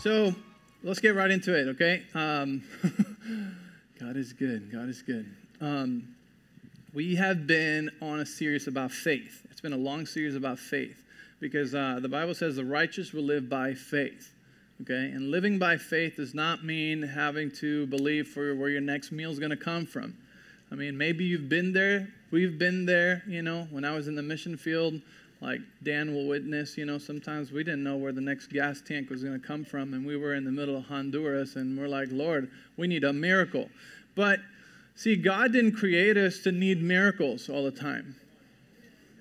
So let's get right into it, okay? Um, God is good. God is good. Um, we have been on a series about faith. It's been a long series about faith because uh, the Bible says the righteous will live by faith. Okay, and living by faith does not mean having to believe for where your next meal is going to come from. I mean, maybe you've been there. We've been there. You know, when I was in the mission field, like Dan will witness, you know, sometimes we didn't know where the next gas tank was going to come from, and we were in the middle of Honduras, and we're like, Lord, we need a miracle. But see, God didn't create us to need miracles all the time.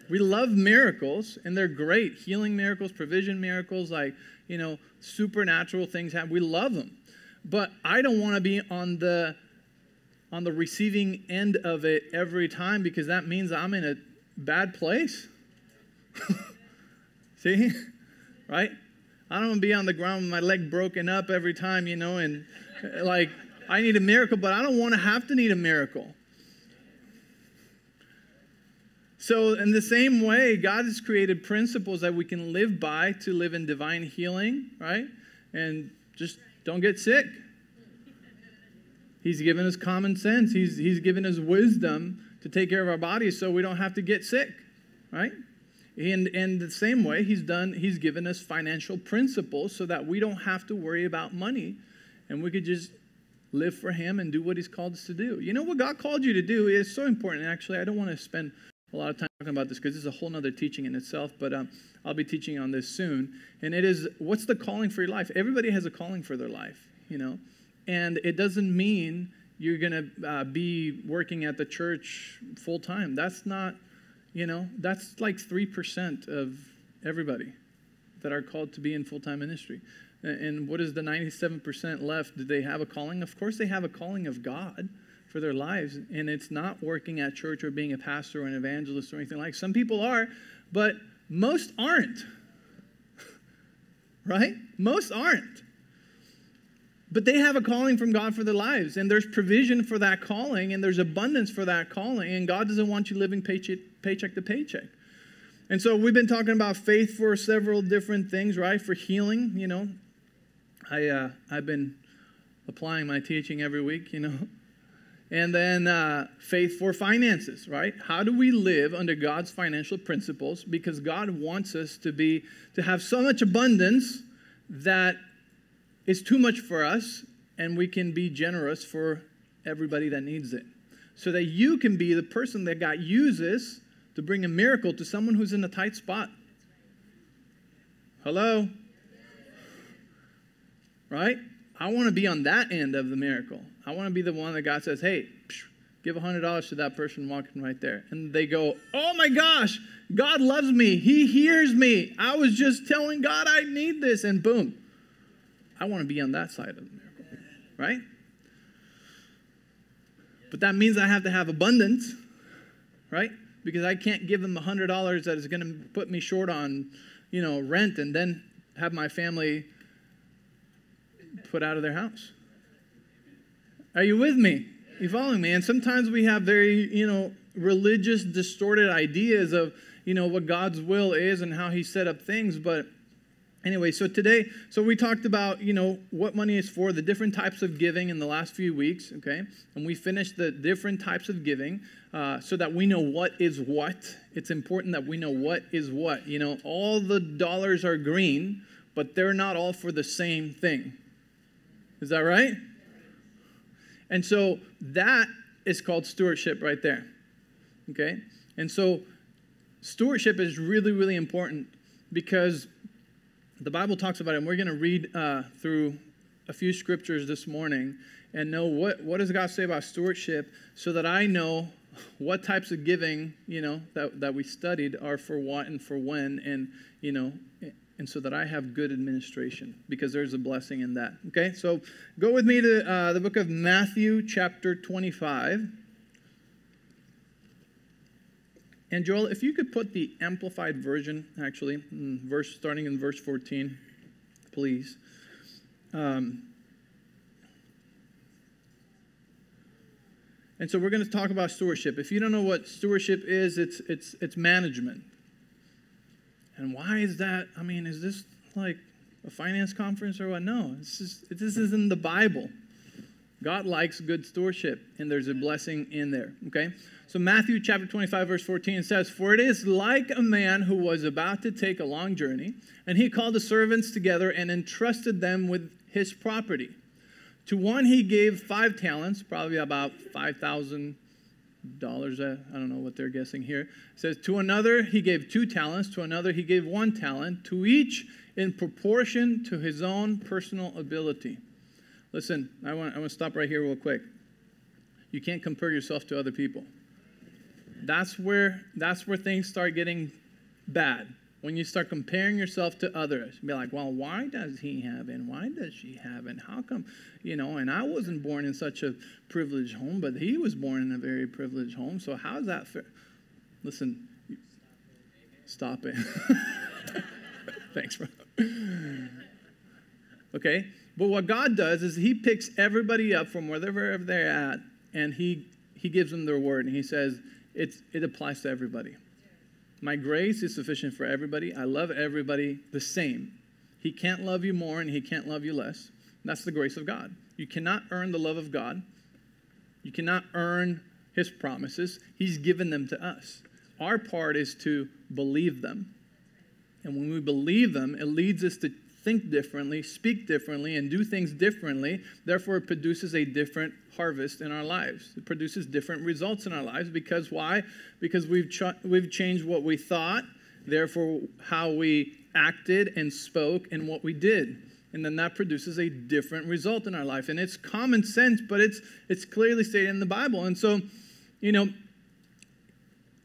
We love miracles, and they're great healing miracles, provision miracles, like, you know, supernatural things happen. We love them. But I don't want to be on the on the receiving end of it every time because that means I'm in a bad place. See? Right? I don't want to be on the ground with my leg broken up every time, you know, and uh, like, I need a miracle, but I don't want to have to need a miracle. So, in the same way, God has created principles that we can live by to live in divine healing, right? And just don't get sick. He's given us common sense, He's, he's given us wisdom to take care of our bodies so we don't have to get sick, right? And in the same way, he's done, he's given us financial principles so that we don't have to worry about money and we could just live for him and do what he's called us to do. You know what God called you to do is so important. Actually, I don't want to spend a lot of time talking about this because this is a whole other teaching in itself, but um, I'll be teaching on this soon. And it is what's the calling for your life? Everybody has a calling for their life, you know, and it doesn't mean you're going to uh, be working at the church full time. That's not you know, that's like 3% of everybody that are called to be in full time ministry. And what is the 97% left? Do they have a calling? Of course, they have a calling of God for their lives. And it's not working at church or being a pastor or an evangelist or anything like Some people are, but most aren't. right? Most aren't. But they have a calling from God for their lives, and there's provision for that calling, and there's abundance for that calling, and God doesn't want you living paycheck, paycheck to paycheck. And so we've been talking about faith for several different things, right? For healing, you know. I, uh, I've been applying my teaching every week, you know. And then uh, faith for finances, right? How do we live under God's financial principles? Because God wants us to be to have so much abundance that it's too much for us, and we can be generous for everybody that needs it. So that you can be the person that God uses to bring a miracle to someone who's in a tight spot. Hello? Right? I want to be on that end of the miracle. I want to be the one that God says, hey, give $100 to that person walking right there. And they go, oh my gosh, God loves me. He hears me. I was just telling God I need this. And boom, I want to be on that side of the miracle, right? But that means I have to have abundance, right? Because I can't give them a hundred dollars that is going to put me short on, you know, rent and then have my family put out of their house. Are you with me? You following me? And sometimes we have very, you know, religious, distorted ideas of, you know, what God's will is and how He set up things, but Anyway, so today, so we talked about, you know, what money is for, the different types of giving in the last few weeks, okay? And we finished the different types of giving uh, so that we know what is what. It's important that we know what is what. You know, all the dollars are green, but they're not all for the same thing. Is that right? And so that is called stewardship right there, okay? And so stewardship is really, really important because the Bible talks about it, and we're going to read uh, through a few scriptures this morning and know what, what does God say about stewardship so that I know what types of giving, you know, that, that we studied are for what and for when, and, you know, and so that I have good administration because there's a blessing in that. Okay, so go with me to uh, the book of Matthew, chapter 25. And Joel, if you could put the amplified version, actually, verse starting in verse 14, please. Um, and so we're going to talk about stewardship. If you don't know what stewardship is, it's it's it's management. And why is that? I mean, is this like a finance conference or what? No, this is, this is in the Bible. God likes good stewardship, and there's a blessing in there. Okay? So, Matthew chapter 25, verse 14 says, For it is like a man who was about to take a long journey, and he called the servants together and entrusted them with his property. To one he gave five talents, probably about 5,000 dollars. I don't know what they're guessing here. It says, To another he gave two talents, to another he gave one talent, to each in proportion to his own personal ability. Listen, I want, I want to stop right here real quick. You can't compare yourself to other people. That's where, that's where things start getting bad. When you start comparing yourself to others, be like, well, why does he have it? And why does she have it? And how come, you know, and I wasn't born in such a privileged home, but he was born in a very privileged home. So how's that fair? Listen, stop it. Thanks, bro. Okay? But what God does is He picks everybody up from wherever they're at and He, he gives them their word and He says, it's, it applies to everybody. My grace is sufficient for everybody. I love everybody the same. He can't love you more and He can't love you less. That's the grace of God. You cannot earn the love of God, you cannot earn His promises. He's given them to us. Our part is to believe them. And when we believe them, it leads us to think differently, speak differently, and do things differently. Therefore, it produces a different harvest in our lives. It produces different results in our lives because why? Because we've, ch- we've changed what we thought, therefore, how we acted and spoke and what we did. And then that produces a different result in our life. And it's common sense, but it's, it's clearly stated in the Bible. And so, you know,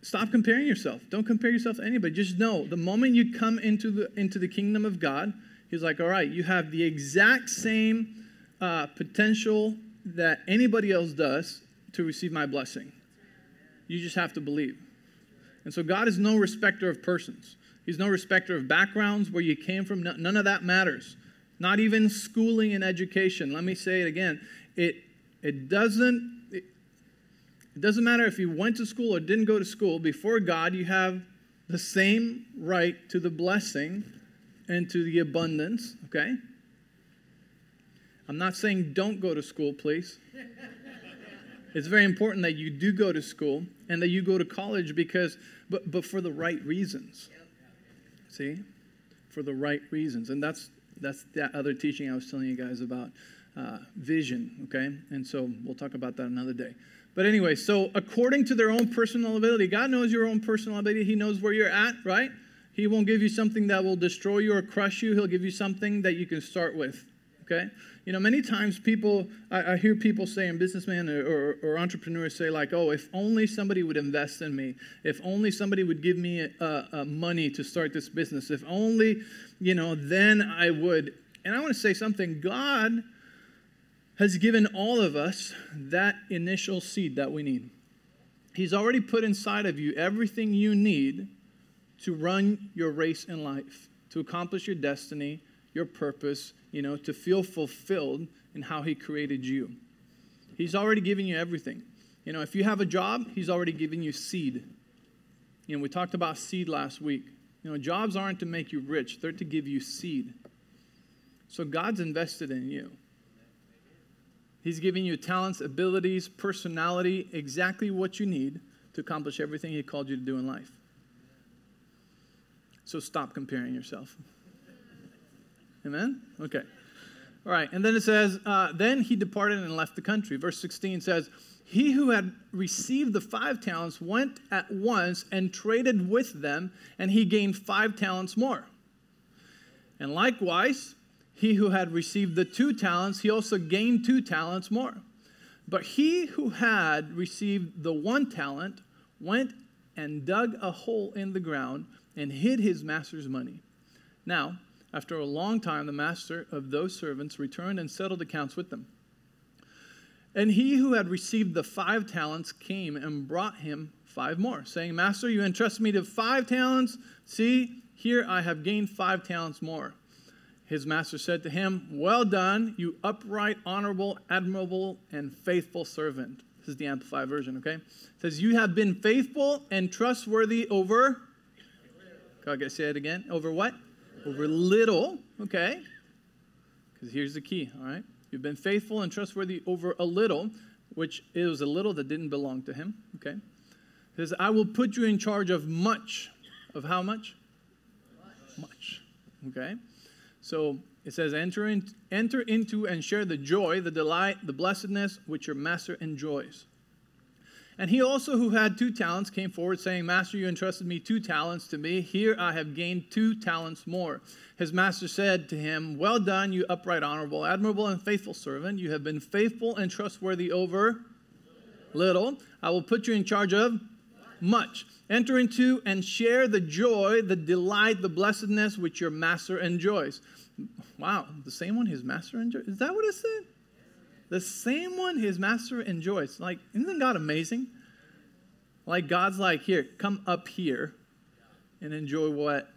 stop comparing yourself. Don't compare yourself to anybody. Just know the moment you come into the, into the kingdom of God, He's like, all right, you have the exact same uh, potential that anybody else does to receive my blessing. You just have to believe. And so God is no respecter of persons. He's no respecter of backgrounds, where you came from. None of that matters. Not even schooling and education. Let me say it again. It, it doesn't it, it doesn't matter if you went to school or didn't go to school. Before God, you have the same right to the blessing and to the abundance, okay? I'm not saying don't go to school, please. it's very important that you do go to school and that you go to college because, but, but for the right reasons. See? For the right reasons. And that's, that's that other teaching I was telling you guys about uh, vision, okay? And so we'll talk about that another day. But anyway, so according to their own personal ability, God knows your own personal ability. He knows where you're at, right? He won't give you something that will destroy you or crush you. He'll give you something that you can start with. Okay? You know, many times people, I, I hear people saying, businessmen or, or, or, entrepreneurs say, like, oh, if only somebody would invest in me. If only somebody would give me money to start this business. If only, you know, then I would. And I want to say something. God has given all of us that initial seed that we need. He's already put inside of you everything you need to run your race in life, to accomplish your destiny, your purpose, you know, to feel fulfilled in how He created you. He's already given you everything. You know, if you have a job, He's already given you seed. You know, we talked about seed last week. You know, jobs aren't to make you rich, they're to give you seed. So God's invested in you. He's giving you talents, abilities, personality, exactly what you need to accomplish everything He called you to do in life. So stop comparing yourself. Amen? Okay. All right. And then it says, uh, Then he departed and left the country. Verse 16 says, He who had received the five talents went at once and traded with them, and he gained five talents more. And likewise, he who had received the two talents, he also gained two talents more. But he who had received the one talent went and dug a hole in the ground and hid his master's money. Now, after a long time, the master of those servants returned and settled accounts with them. And he who had received the five talents came and brought him five more, saying, Master, you entrusted me to five talents. See, here I have gained five talents more. His master said to him, Well done, you upright, honorable, admirable, and faithful servant. This is the Amplified version, okay? It says, You have been faithful and trustworthy over God, say it again. Over what? over little, okay? Because here's the key, all right? You've been faithful and trustworthy over a little, which was a little that didn't belong to him, okay? He says, I will put you in charge of much. Of how much? Much. much. Okay? So it says, enter, in, enter into and share the joy, the delight, the blessedness which your master enjoys. And he also, who had two talents, came forward, saying, Master, you entrusted me two talents to me. Here I have gained two talents more. His master said to him, Well done, you upright, honorable, admirable, and faithful servant. You have been faithful and trustworthy over little. I will put you in charge of much. Enter into and share the joy, the delight, the blessedness which your master enjoys. Wow, the same one his master enjoys? Is that what it said? The same one his master enjoys. Like, isn't God amazing? Like, God's like, here, come up here and enjoy what,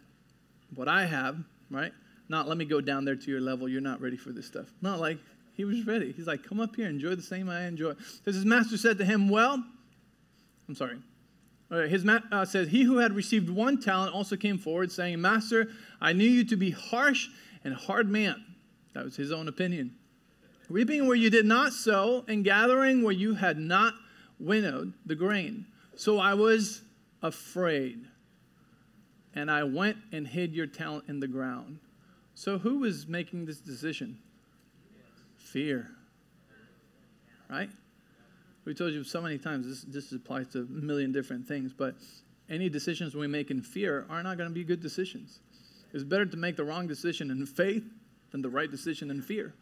what I have, right? Not let me go down there to your level. You're not ready for this stuff. Not like he was ready. He's like, come up here, enjoy the same I enjoy. Because his master said to him, Well, I'm sorry. His ma- uh, says, He who had received one talent also came forward, saying, Master, I knew you to be harsh and hard man. That was his own opinion. Reaping where you did not sow, and gathering where you had not winnowed the grain. So I was afraid, and I went and hid your talent in the ground. So who was making this decision? Fear. Right? We told you so many times this, this applies to a million different things, but any decisions we make in fear are not going to be good decisions. It's better to make the wrong decision in faith than the right decision in fear.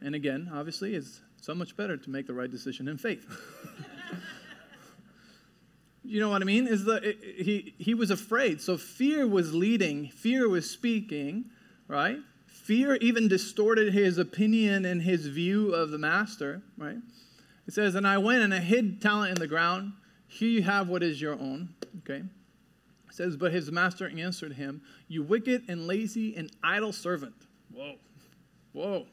And again, obviously, it's so much better to make the right decision in faith. you know what I mean? Is the he he was afraid. So fear was leading, fear was speaking, right? Fear even distorted his opinion and his view of the master, right? It says, "And I went and I hid talent in the ground. Here you have what is your own." Okay. It says, "But his master answered him, "You wicked and lazy and idle servant." Whoa. Whoa.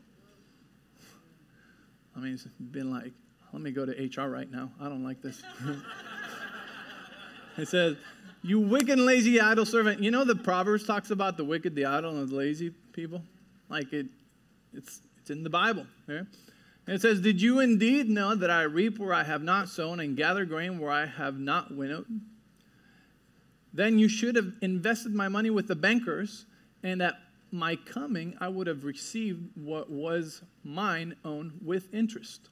I mean, it's been like, let me go to HR right now. I don't like this. it says, You wicked lazy idle servant. You know the Proverbs talks about the wicked, the idle, and the lazy people? Like it, it's, it's in the Bible. And it says, Did you indeed know that I reap where I have not sown and gather grain where I have not winnowed? Then you should have invested my money with the bankers, and at my coming, I would have received what was mine own with interest.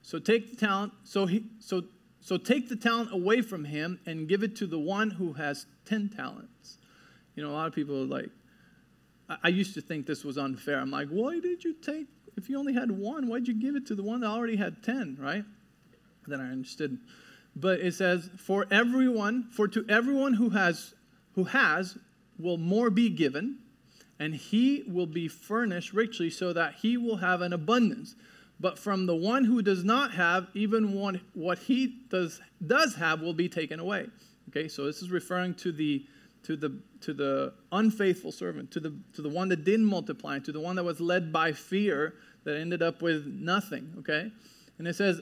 So take the talent, so he so so take the talent away from him and give it to the one who has 10 talents. You know, a lot of people are like, I, I used to think this was unfair. I'm like, why did you take, if you only had one, why'd you give it to the one that already had 10, right? Then I understood. But it says, for everyone, for to everyone who has, who has, will more be given, and he will be furnished richly so that he will have an abundance. But from the one who does not have, even one, what he does, does have will be taken away. Okay, so this is referring to the to the to the unfaithful servant, to the to the one that didn't multiply, to the one that was led by fear that ended up with nothing. Okay, and it says,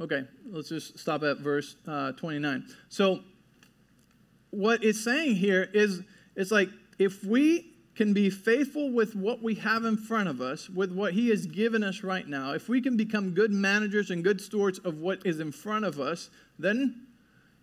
okay, let's just stop at verse uh, 29. So what it's saying here is it's like if we can be faithful with what we have in front of us, with what He has given us right now, if we can become good managers and good stewards of what is in front of us, then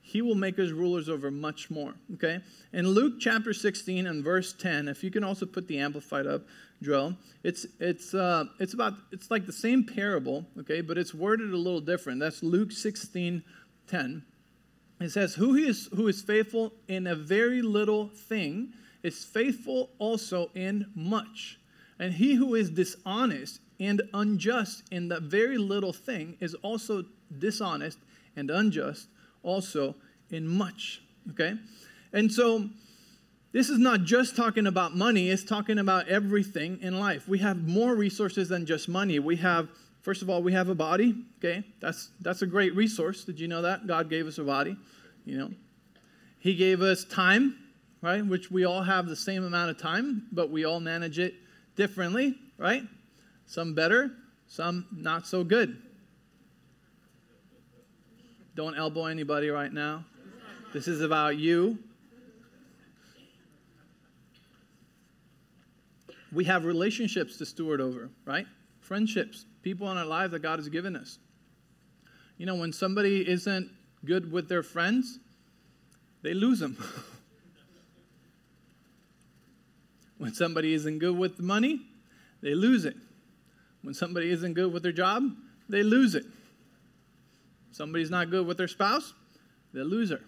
He will make us rulers over much more. Okay? In Luke chapter 16 and verse 10, if you can also put the Amplified up, Joel, it's, it's, uh, it's, about, it's like the same parable, okay, but it's worded a little different. That's Luke 16 10. It says, Who is, who is faithful in a very little thing is faithful also in much. And he who is dishonest and unjust in the very little thing is also dishonest and unjust also in much. Okay? And so this is not just talking about money, it's talking about everything in life. We have more resources than just money. We have first of all, we have a body, okay? That's that's a great resource. Did you know that? God gave us a body, you know. He gave us time, right? Which we all have the same amount of time, but we all manage it differently, right? Some better, some not so good. Don't elbow anybody right now. This is about you. we have relationships to steward over, right? Friendships, people in our lives that God has given us. You know, when somebody isn't good with their friends, they lose them. when somebody isn't good with money, they lose it. When somebody isn't good with their job, they lose it. Somebody's not good with their spouse, they lose her.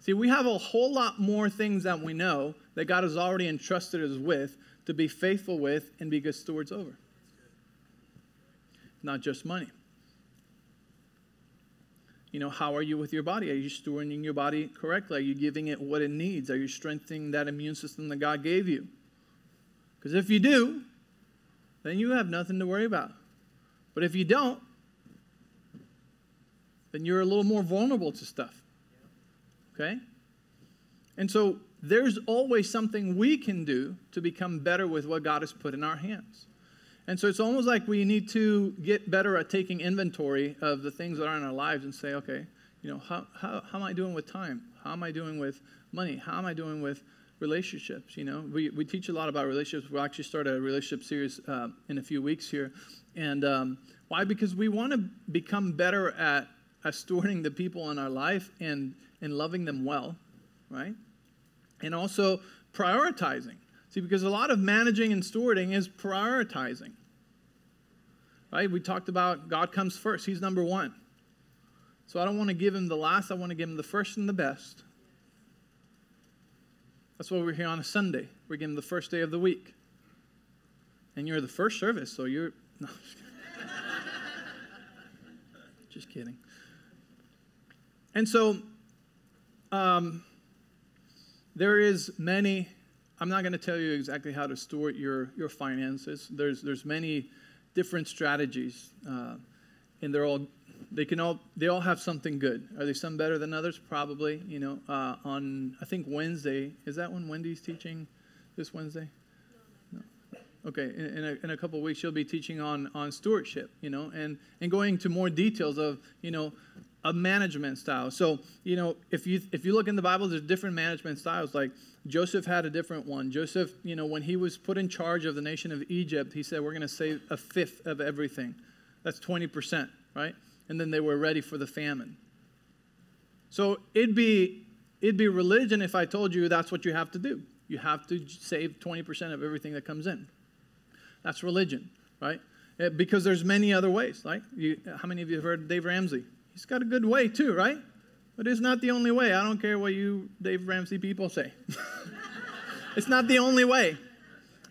See, we have a whole lot more things that we know that God has already entrusted us with to be faithful with and be good stewards over. Not just money. You know, how are you with your body? Are you stewarding your body correctly? Are you giving it what it needs? Are you strengthening that immune system that God gave you? Because if you do, then you have nothing to worry about. But if you don't, then you're a little more vulnerable to stuff. Okay? And so there's always something we can do to become better with what God has put in our hands. And so it's almost like we need to get better at taking inventory of the things that are in our lives and say, okay, you know, how, how, how am I doing with time? How am I doing with money? How am I doing with relationships? You know, we, we teach a lot about relationships. We'll actually start a relationship series uh, in a few weeks here. And um, why? Because we want to become better at, at stewarding the people in our life and, and loving them well, right? and also prioritizing. See, because a lot of managing and stewarding is prioritizing. Right? We talked about God comes first, He's number one. So I don't want to give Him the last, I want to give Him the first and the best. That's why we're here on a Sunday. We're giving the first day of the week. And you're the first service, so you're. No, just kidding. And so, um, there is many, I'm not going to tell you exactly how to steward your, your finances. There's, there's many different strategies, uh, and they're all, they can all, they all have something good. Are they some better than others? Probably, you know, uh, on, I think Wednesday, is that when Wendy's teaching this Wednesday? Okay, in, in, a, in a couple weeks, she'll be teaching on, on stewardship, you know, and, and going into more details of, you know, a management style. So, you know, if you if you look in the Bible, there's different management styles. Like Joseph had a different one. Joseph, you know, when he was put in charge of the nation of Egypt, he said, "We're going to save a fifth of everything." That's 20%, right? And then they were ready for the famine. So it'd be it'd be religion if I told you that's what you have to do. You have to save 20% of everything that comes in. That's religion, right? Eh, because there's many other ways. Like, you, how many of you have heard Dave Ramsey? He's got a good way too, right? But it's not the only way. I don't care what you Dave Ramsey people say. it's not the only way.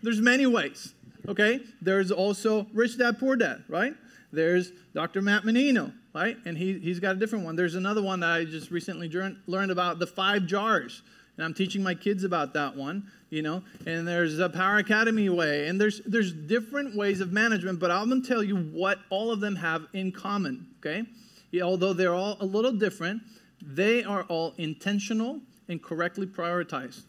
There's many ways. Okay? There's also Rich Dad Poor Dad, right? There's Dr. Matt Menino, right? And he, he's got a different one. There's another one that I just recently learned about the five jars. And I'm teaching my kids about that one, you know. And there's a Power Academy way. And there's, there's different ways of management, but I'm going to tell you what all of them have in common, okay? Although they're all a little different, they are all intentional and correctly prioritized.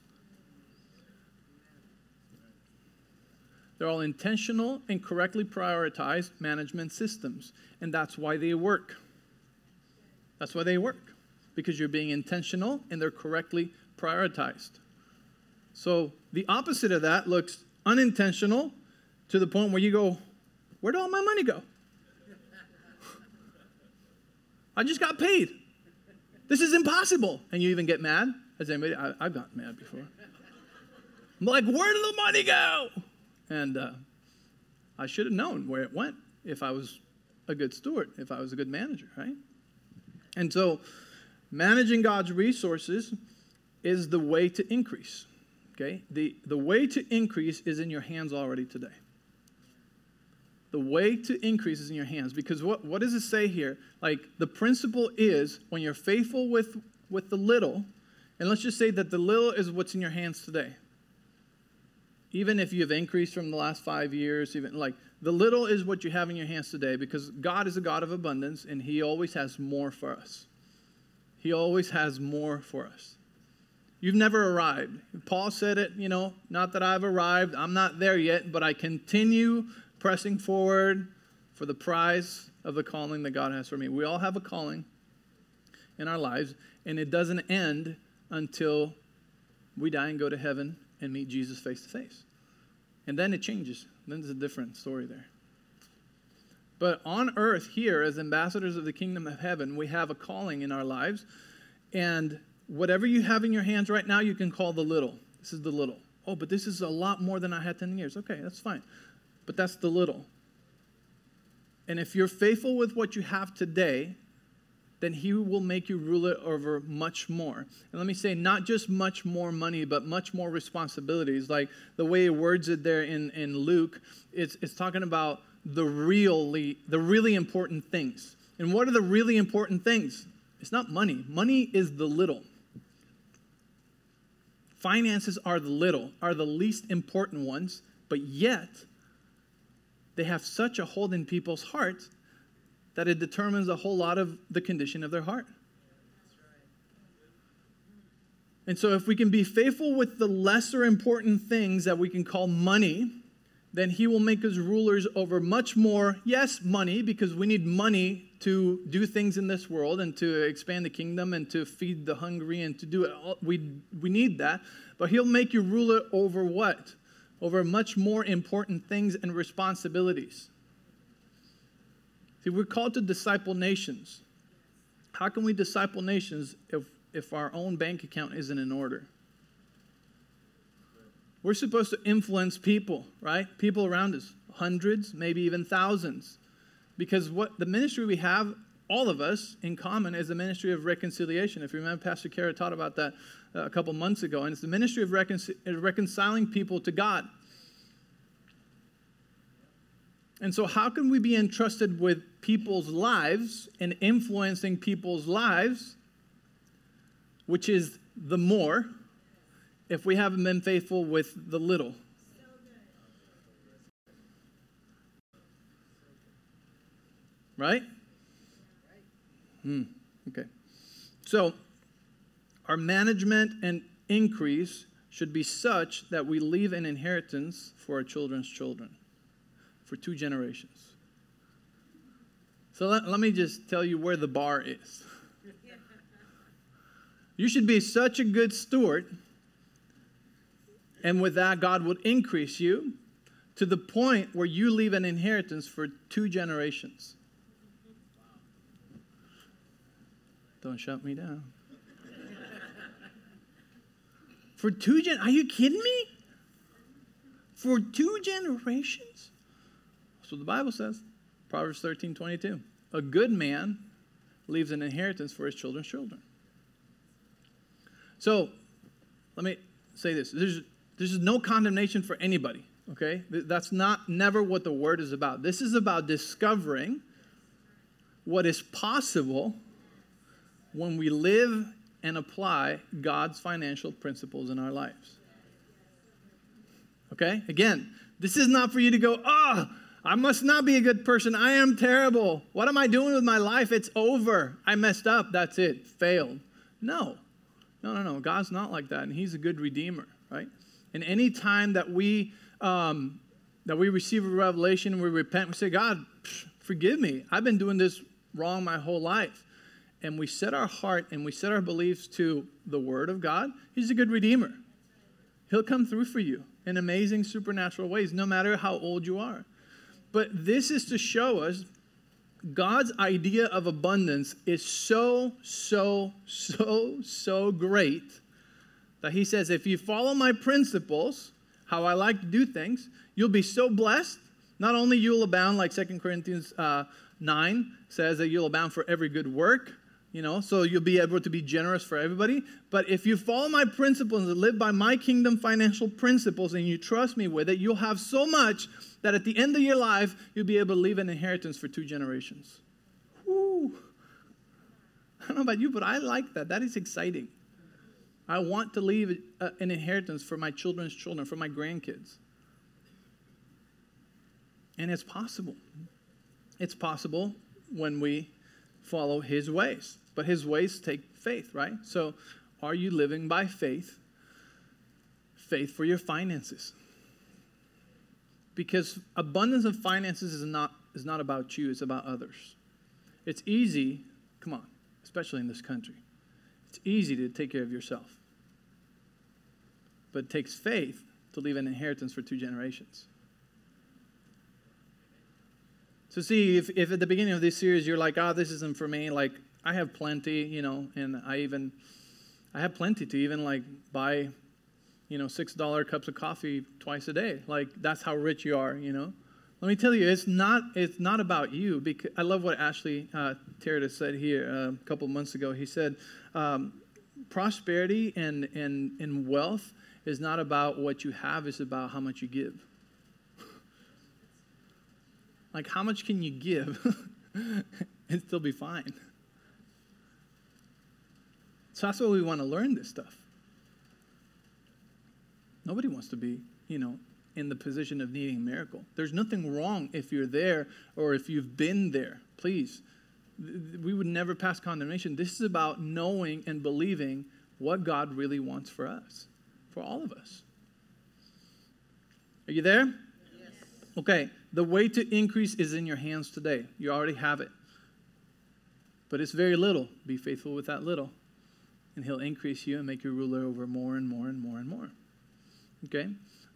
They're all intentional and correctly prioritized management systems. And that's why they work. That's why they work. Because you're being intentional and they're correctly prioritized. So the opposite of that looks unintentional to the point where you go, Where did all my money go? I just got paid. This is impossible. And you even get mad. Has anybody? I, have gotten mad before. I'm like, where did the money go? And uh, I should have known where it went if I was a good steward, if I was a good manager, right? And so, managing God's resources is the way to increase. Okay? The, the way to increase is in your hands already today. The way to increase is in your hands. Because what, what does it say here? Like the principle is when you're faithful with, with the little, and let's just say that the little is what's in your hands today. Even if you've increased from the last five years, even like the little is what you have in your hands today because God is a God of abundance and He always has more for us. He always has more for us. You've never arrived. Paul said it, you know, not that I've arrived, I'm not there yet, but I continue pressing forward for the prize of the calling that God has for me. We all have a calling in our lives, and it doesn't end until we die and go to heaven and meet Jesus face to face. And then it changes. Then there's a different story there. But on earth, here, as ambassadors of the kingdom of heaven, we have a calling in our lives. And whatever you have in your hands right now, you can call the little. This is the little. Oh, but this is a lot more than I had 10 years. Okay, that's fine. But that's the little. And if you're faithful with what you have today, then he will make you ruler over much more. And let me say, not just much more money, but much more responsibilities. Like the way he words it there in, in Luke, it's, it's talking about the really, the really important things. And what are the really important things? It's not money. Money is the little. Finances are the little, are the least important ones, but yet they have such a hold in people's hearts that it determines a whole lot of the condition of their heart. And so, if we can be faithful with the lesser important things that we can call money, then He will make us rulers over much more, yes, money, because we need money to do things in this world and to expand the kingdom and to feed the hungry and to do it. All. We, we need that. But He'll make you ruler over what? Over much more important things and responsibilities. See, we're called to disciple nations. How can we disciple nations if, if our own bank account isn't in order? We're supposed to influence people, right? People around us, hundreds, maybe even thousands. Because what the ministry we have, all of us in common, is the ministry of reconciliation. If you remember, Pastor Kara taught about that a couple months ago, and it's the ministry of reconciling people to God. And so, how can we be entrusted with people's lives and influencing people's lives, which is the more, if we haven't been faithful with the little? Right? Hmm. Okay. So, our management and increase should be such that we leave an inheritance for our children's children for two generations. So let, let me just tell you where the bar is. You should be such a good steward, and with that, God would increase you to the point where you leave an inheritance for two generations. Don't shut me down. For two gen are you kidding me? For two generations? That's what the Bible says. Proverbs 13 22. A good man leaves an inheritance for his children's children. So, let me say this. There's, there's no condemnation for anybody, okay? That's not never what the word is about. This is about discovering what is possible when we live and apply God's financial principles in our lives. Okay? Again, this is not for you to go, oh, I must not be a good person. I am terrible. What am I doing with my life? It's over. I messed up. That's it. Failed. No. No, no, no. God's not like that. And He's a good redeemer, right? And any time that we um, that we receive a revelation, we repent, we say, God, forgive me. I've been doing this wrong my whole life. And we set our heart and we set our beliefs to the Word of God. He's a good redeemer. He'll come through for you in amazing supernatural ways, no matter how old you are. But this is to show us God's idea of abundance is so, so, so, so great that He says, if you follow my principles, how I like to do things, you'll be so blessed. Not only you'll abound, like 2 Corinthians uh, 9 says that you'll abound for every good work, you know, so you'll be able to be generous for everybody. But if you follow my principles and live by my kingdom financial principles and you trust me with it, you'll have so much that at the end of your life, you'll be able to leave an inheritance for two generations. Woo. I don't know about you, but I like that. That is exciting. I want to leave an inheritance for my children's children, for my grandkids. And it's possible. It's possible when we follow his ways. But his ways take faith, right? So are you living by faith? Faith for your finances. Because abundance of finances is not, is not about you, it's about others. It's easy, come on, especially in this country, it's easy to take care of yourself. but it takes faith to leave an inheritance for two generations. So, see, if, if at the beginning of this series you're like, oh, this isn't for me, like, I have plenty, you know, and I even, I have plenty to even like buy, you know, $6 cups of coffee twice a day. Like, that's how rich you are, you know. Let me tell you, it's not, it's not about you. Because I love what Ashley uh, said here uh, a couple months ago. He said, um, prosperity and, and, and wealth is not about what you have, it's about how much you give. like, how much can you give and still be fine? So that's why we want to learn this stuff. Nobody wants to be, you know, in the position of needing a miracle. There's nothing wrong if you're there or if you've been there. Please, we would never pass condemnation. This is about knowing and believing what God really wants for us, for all of us. Are you there? Yes. Okay, the way to increase is in your hands today. You already have it. But it's very little. Be faithful with that little. And He'll increase you and make you ruler over more and more and more and more. Okay?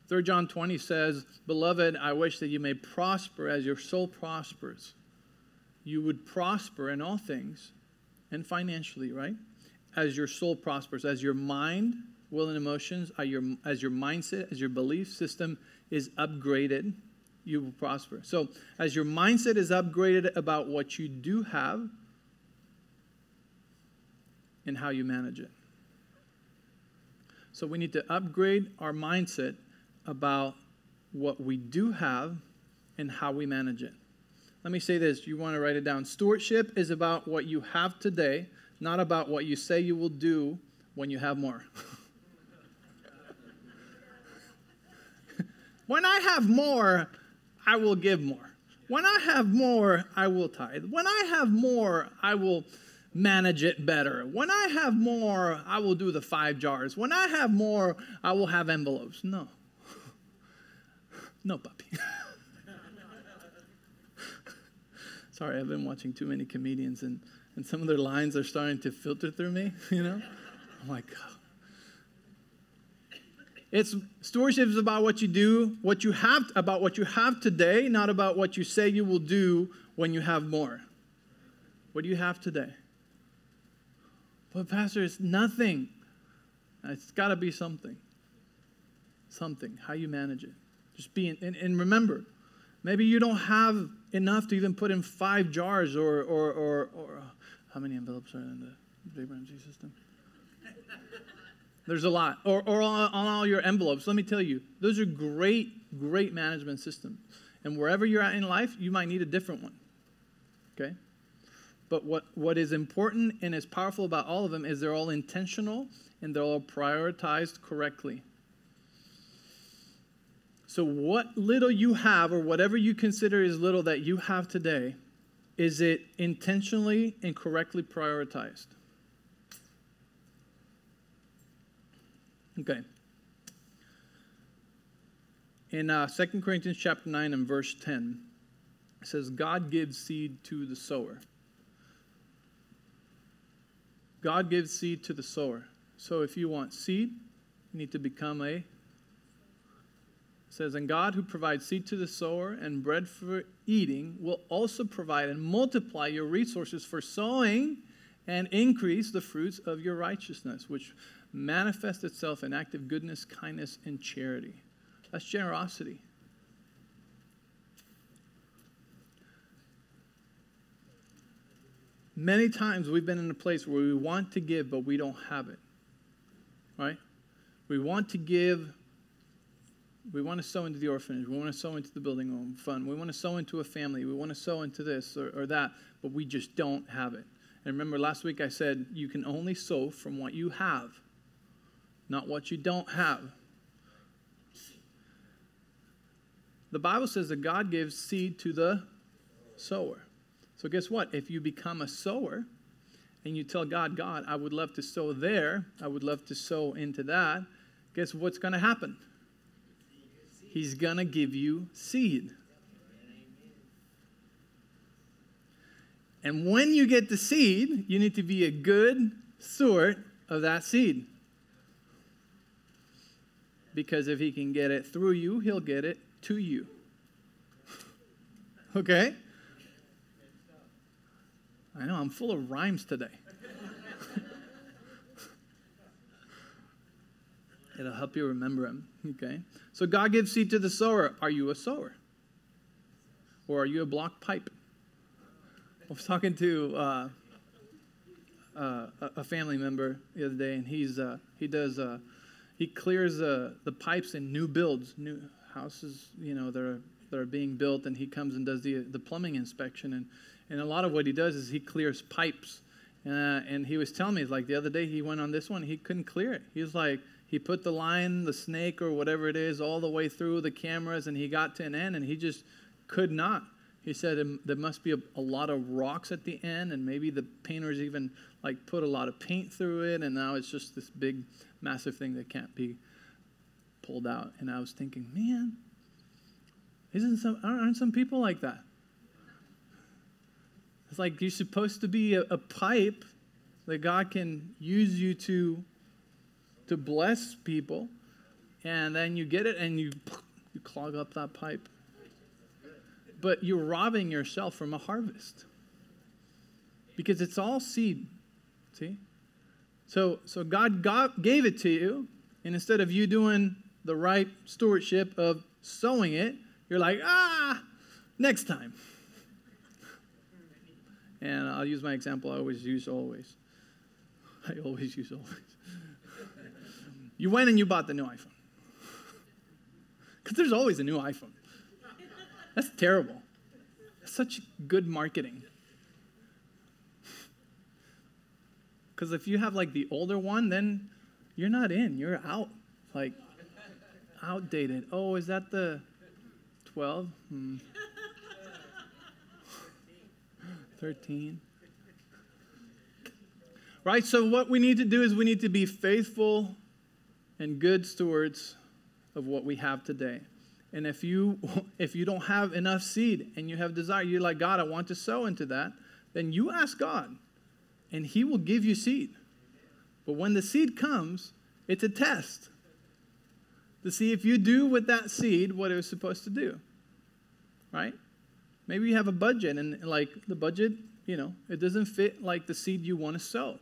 3 John 20 says, Beloved, I wish that you may prosper as your soul prospers. You would prosper in all things and financially, right? As your soul prospers, as your mind, will, and emotions, as your, as your mindset, as your belief system is upgraded, you will prosper. So, as your mindset is upgraded about what you do have and how you manage it. So, we need to upgrade our mindset about what we do have and how we manage it. Let me say this you want to write it down. Stewardship is about what you have today, not about what you say you will do when you have more. when I have more, I will give more. When I have more, I will tithe. When I have more, I will manage it better. When I have more, I will do the five jars. When I have more, I will have envelopes. No. No, puppy. Sorry, I've been watching too many comedians, and, and some of their lines are starting to filter through me, you know? I'm like, oh. It's stewardship is about what you do, what you have, about what you have today, not about what you say you will do when you have more. What do you have today? But, Pastor, it's nothing. It's got to be something. Something. How you manage it. Just be, in, and, and remember, maybe you don't have enough to even put in five jars or, or, or, or uh, how many envelopes are in the Dave Ramsey system? There's a lot. Or, or on, on all your envelopes. Let me tell you, those are great, great management systems. And wherever you're at in life, you might need a different one. Okay? But what, what is important and is powerful about all of them is they're all intentional and they're all prioritized correctly. So, what little you have, or whatever you consider is little that you have today, is it intentionally and correctly prioritized? Okay. In uh, 2 Corinthians chapter 9 and verse 10, it says, God gives seed to the sower. God gives seed to the sower. So if you want seed, you need to become a says, And God who provides seed to the sower and bread for eating will also provide and multiply your resources for sowing and increase the fruits of your righteousness, which manifests itself in active goodness, kindness, and charity. That's generosity. Many times we've been in a place where we want to give, but we don't have it. Right? We want to give we want to sow into the orphanage. We want to sow into the building home fund. We want to sow into a family. We want to sow into this or, or that, but we just don't have it. And remember, last week I said you can only sow from what you have, not what you don't have. The Bible says that God gives seed to the sower. So, guess what? If you become a sower and you tell God, God, I would love to sow there, I would love to sow into that, guess what's going to happen? He's going to give you seed. And when you get the seed, you need to be a good steward of that seed. because if he can get it through you, he'll get it to you. okay? I know, I'm full of rhymes today. It'll help you remember him. Okay? So God gives seed to the sower. Are you a sower? Or are you a block pipe? I was talking to uh, uh, a family member the other day, and he's uh, he does uh, he clears uh, the pipes in new builds, new houses, you know, that are that are being built, and he comes and does the the plumbing inspection, and and a lot of what he does is he clears pipes, uh, and he was telling me like the other day he went on this one, he couldn't clear it. He was like he put the line, the snake or whatever it is, all the way through the cameras, and he got to an end, and he just could not. He said there must be a, a, lot of rocks at the end, and maybe the painters even like put a lot of paint through it, and now it's just this big, massive thing that can't be pulled out. And I was thinking, man, isn't some aren't some people like that? It's like you're supposed to be a, a pipe that God can use you to to bless people, and then you get it and you you clog up that pipe but you're robbing yourself from a harvest because it's all seed. See? So, so God got, gave it to you, and instead of you doing the right stewardship of sowing it, you're like, ah, next time. And I'll use my example I always use always. I always use always. you went and you bought the new iPhone. Because there's always a new iPhone. That's terrible. That's such good marketing. Because if you have like the older one, then you're not in, you're out. Like, outdated. Oh, is that the 12? Hmm. 13. Right? So, what we need to do is we need to be faithful and good stewards of what we have today. And if you if you don't have enough seed and you have desire, you're like, God, I want to sow into that, then you ask God, and He will give you seed. But when the seed comes, it's a test to see if you do with that seed what it was supposed to do. Right? Maybe you have a budget and like the budget, you know, it doesn't fit like the seed you want to sow.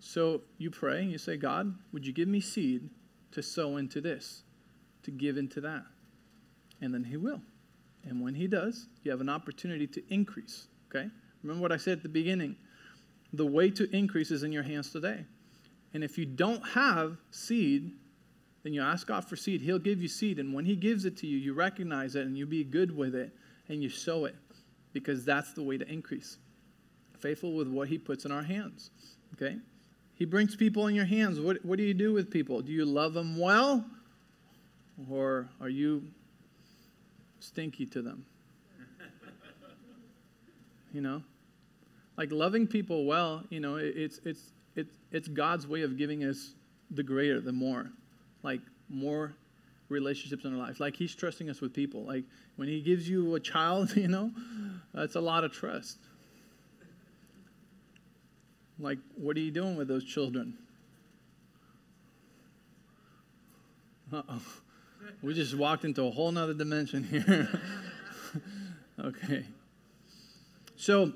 So you pray and you say, God, would you give me seed to sow into this? to give into that. And then He will. And when He does, you have an opportunity to increase. Okay? Remember what I said at the beginning. The way to increase is in your hands today. And if you don't have seed, then you ask God for seed. He'll give you seed. And when He gives it to you, you recognize it and you be good with it and you sow it because that's the way to increase. Faithful with what He puts in our hands. Okay? He brings people in your hands. What, what do you do with people? Do you love them well or are you stinky to them? you know? Like loving people well, you know, it's, it's, it's, it's God's way of giving us the greater, the more. Like more relationships in our life. Like He's trusting us with people. Like when He gives you a child, you know, that's a lot of trust. Like, what are you doing with those children? Uh oh. We just walked into a whole nother dimension here. okay. So,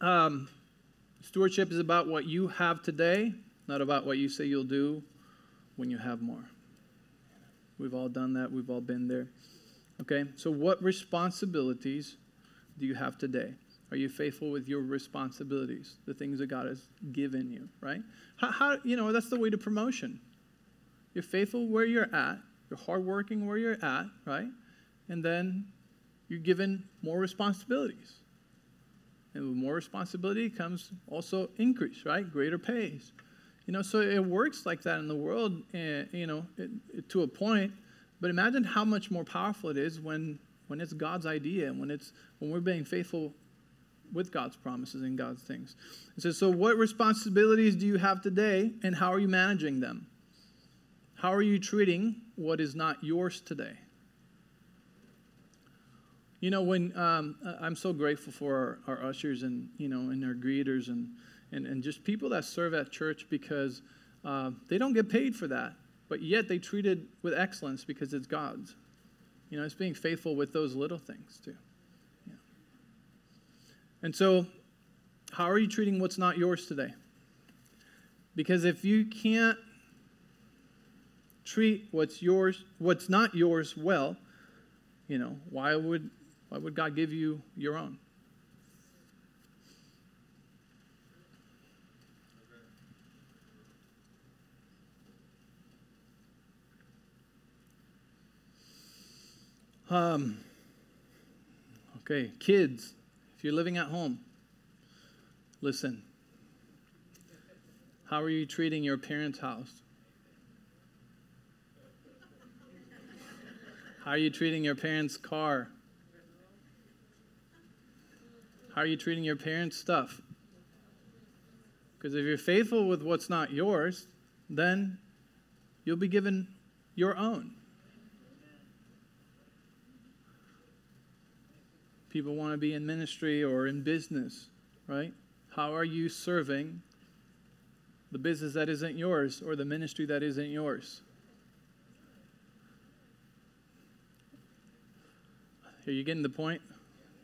um, stewardship is about what you have today, not about what you say you'll do when you have more. We've all done that, we've all been there. Okay, so what responsibilities do you have today? Are you faithful with your responsibilities, the things that God has given you, right? How, how you know, that's the way to promotion. You're faithful where you're at, you're hardworking where you're at, right? And then you're given more responsibilities. And with more responsibility comes also increase, right? Greater pays. You know, so it works like that in the world, uh, you know, to a point. But imagine how much more powerful it is when, when it's God's idea and when, it's, when we're being faithful with God's promises and God's things. It says, so what responsibilities do you have today and how are you managing them? How are you treating what is not yours today? You know, when um, I'm so grateful for our, our, ushers and you know and our greeters and, and and just people that serve at church because uh, they don't get paid for that, but yet they treat it with excellence because it's God's. You know, it's being faithful with those little things too. Yeah. And so, how are you treating what's not yours today? Because if you can't treat what's yours, what's not yours well, you know, why would why would God give you your own? Um, okay, kids, if you're living at home, listen. How are you treating your parents' house? How are you treating your parents' car? How are you treating your parents' stuff? Because if you're faithful with what's not yours, then you'll be given your own. People want to be in ministry or in business, right? How are you serving the business that isn't yours or the ministry that isn't yours? Are you getting the point?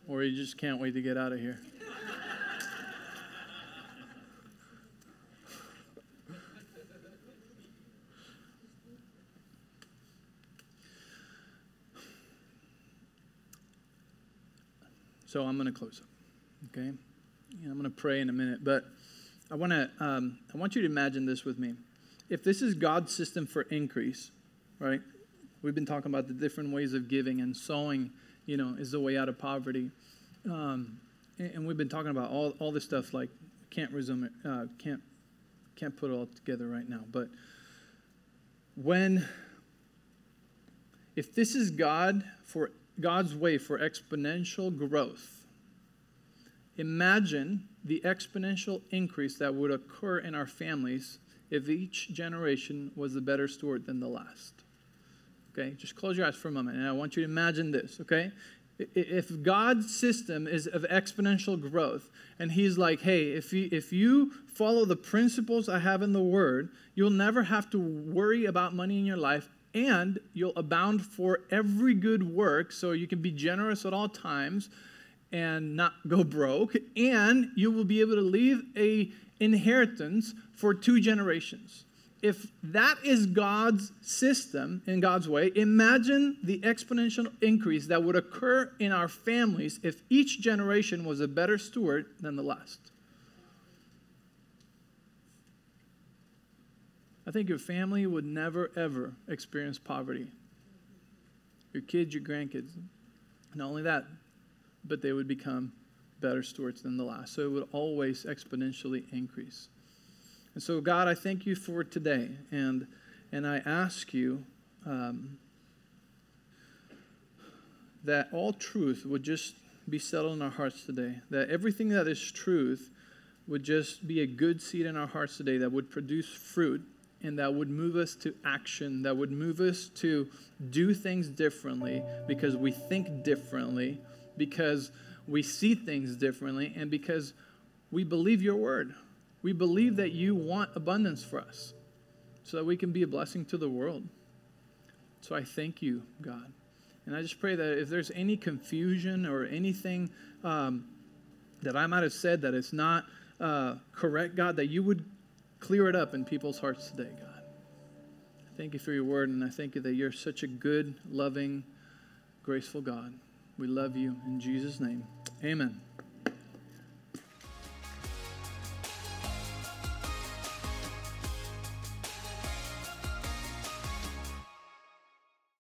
Or you just can't wait to get out of here? So I'm going to close up, okay? And I'm going to pray in a minute, but I want to um, I want you to imagine this with me. If this is God's system for increase, right? We've been talking about the different ways of giving and sowing, you know, is the way out of poverty. Um, and, and, we've been talking about all, all this stuff like can't resume it, uh, can't can't put it all together right now. But when if this is God for God's way for exponential growth. Imagine the exponential increase that would occur in our families if each generation was a better steward than the last. Okay, just close your eyes for a moment, and I want you to imagine this, okay? If God's system is of exponential growth, and He's like, hey, if you, if you follow the principles I have in the Word, you'll never have to worry about money in your life and you'll abound for every good work, so you can be generous at all times and not go broke, and you will be able to leave a inheritance for two generations. If that is God's system in God's way, imagine the exponential increase that would occur in our families if each generation was a better steward than the last. I think your family would never, ever experience poverty. Your kids, your grandkids. Not only that, but they would become better stewards than the last. So it would always exponentially increase. And so, God, I thank you for today. And, and I ask you um, that all truth would just be settled in our hearts today. That everything that is truth would just be a good seed in our hearts today that would produce fruit and that would move us to action, that would move us to do things differently because we think differently, because we see things differently, and because we believe your word. We believe that you want abundance for us so that we can be a blessing to the world. So I thank you, God. And I just pray that if there's any confusion or anything um, that I might have said that is not uh, correct, God, that you would Clear it up in people's hearts today, God. Thank you for your word, and I thank you that you're such a good, loving, graceful God. We love you in Jesus' name. Amen.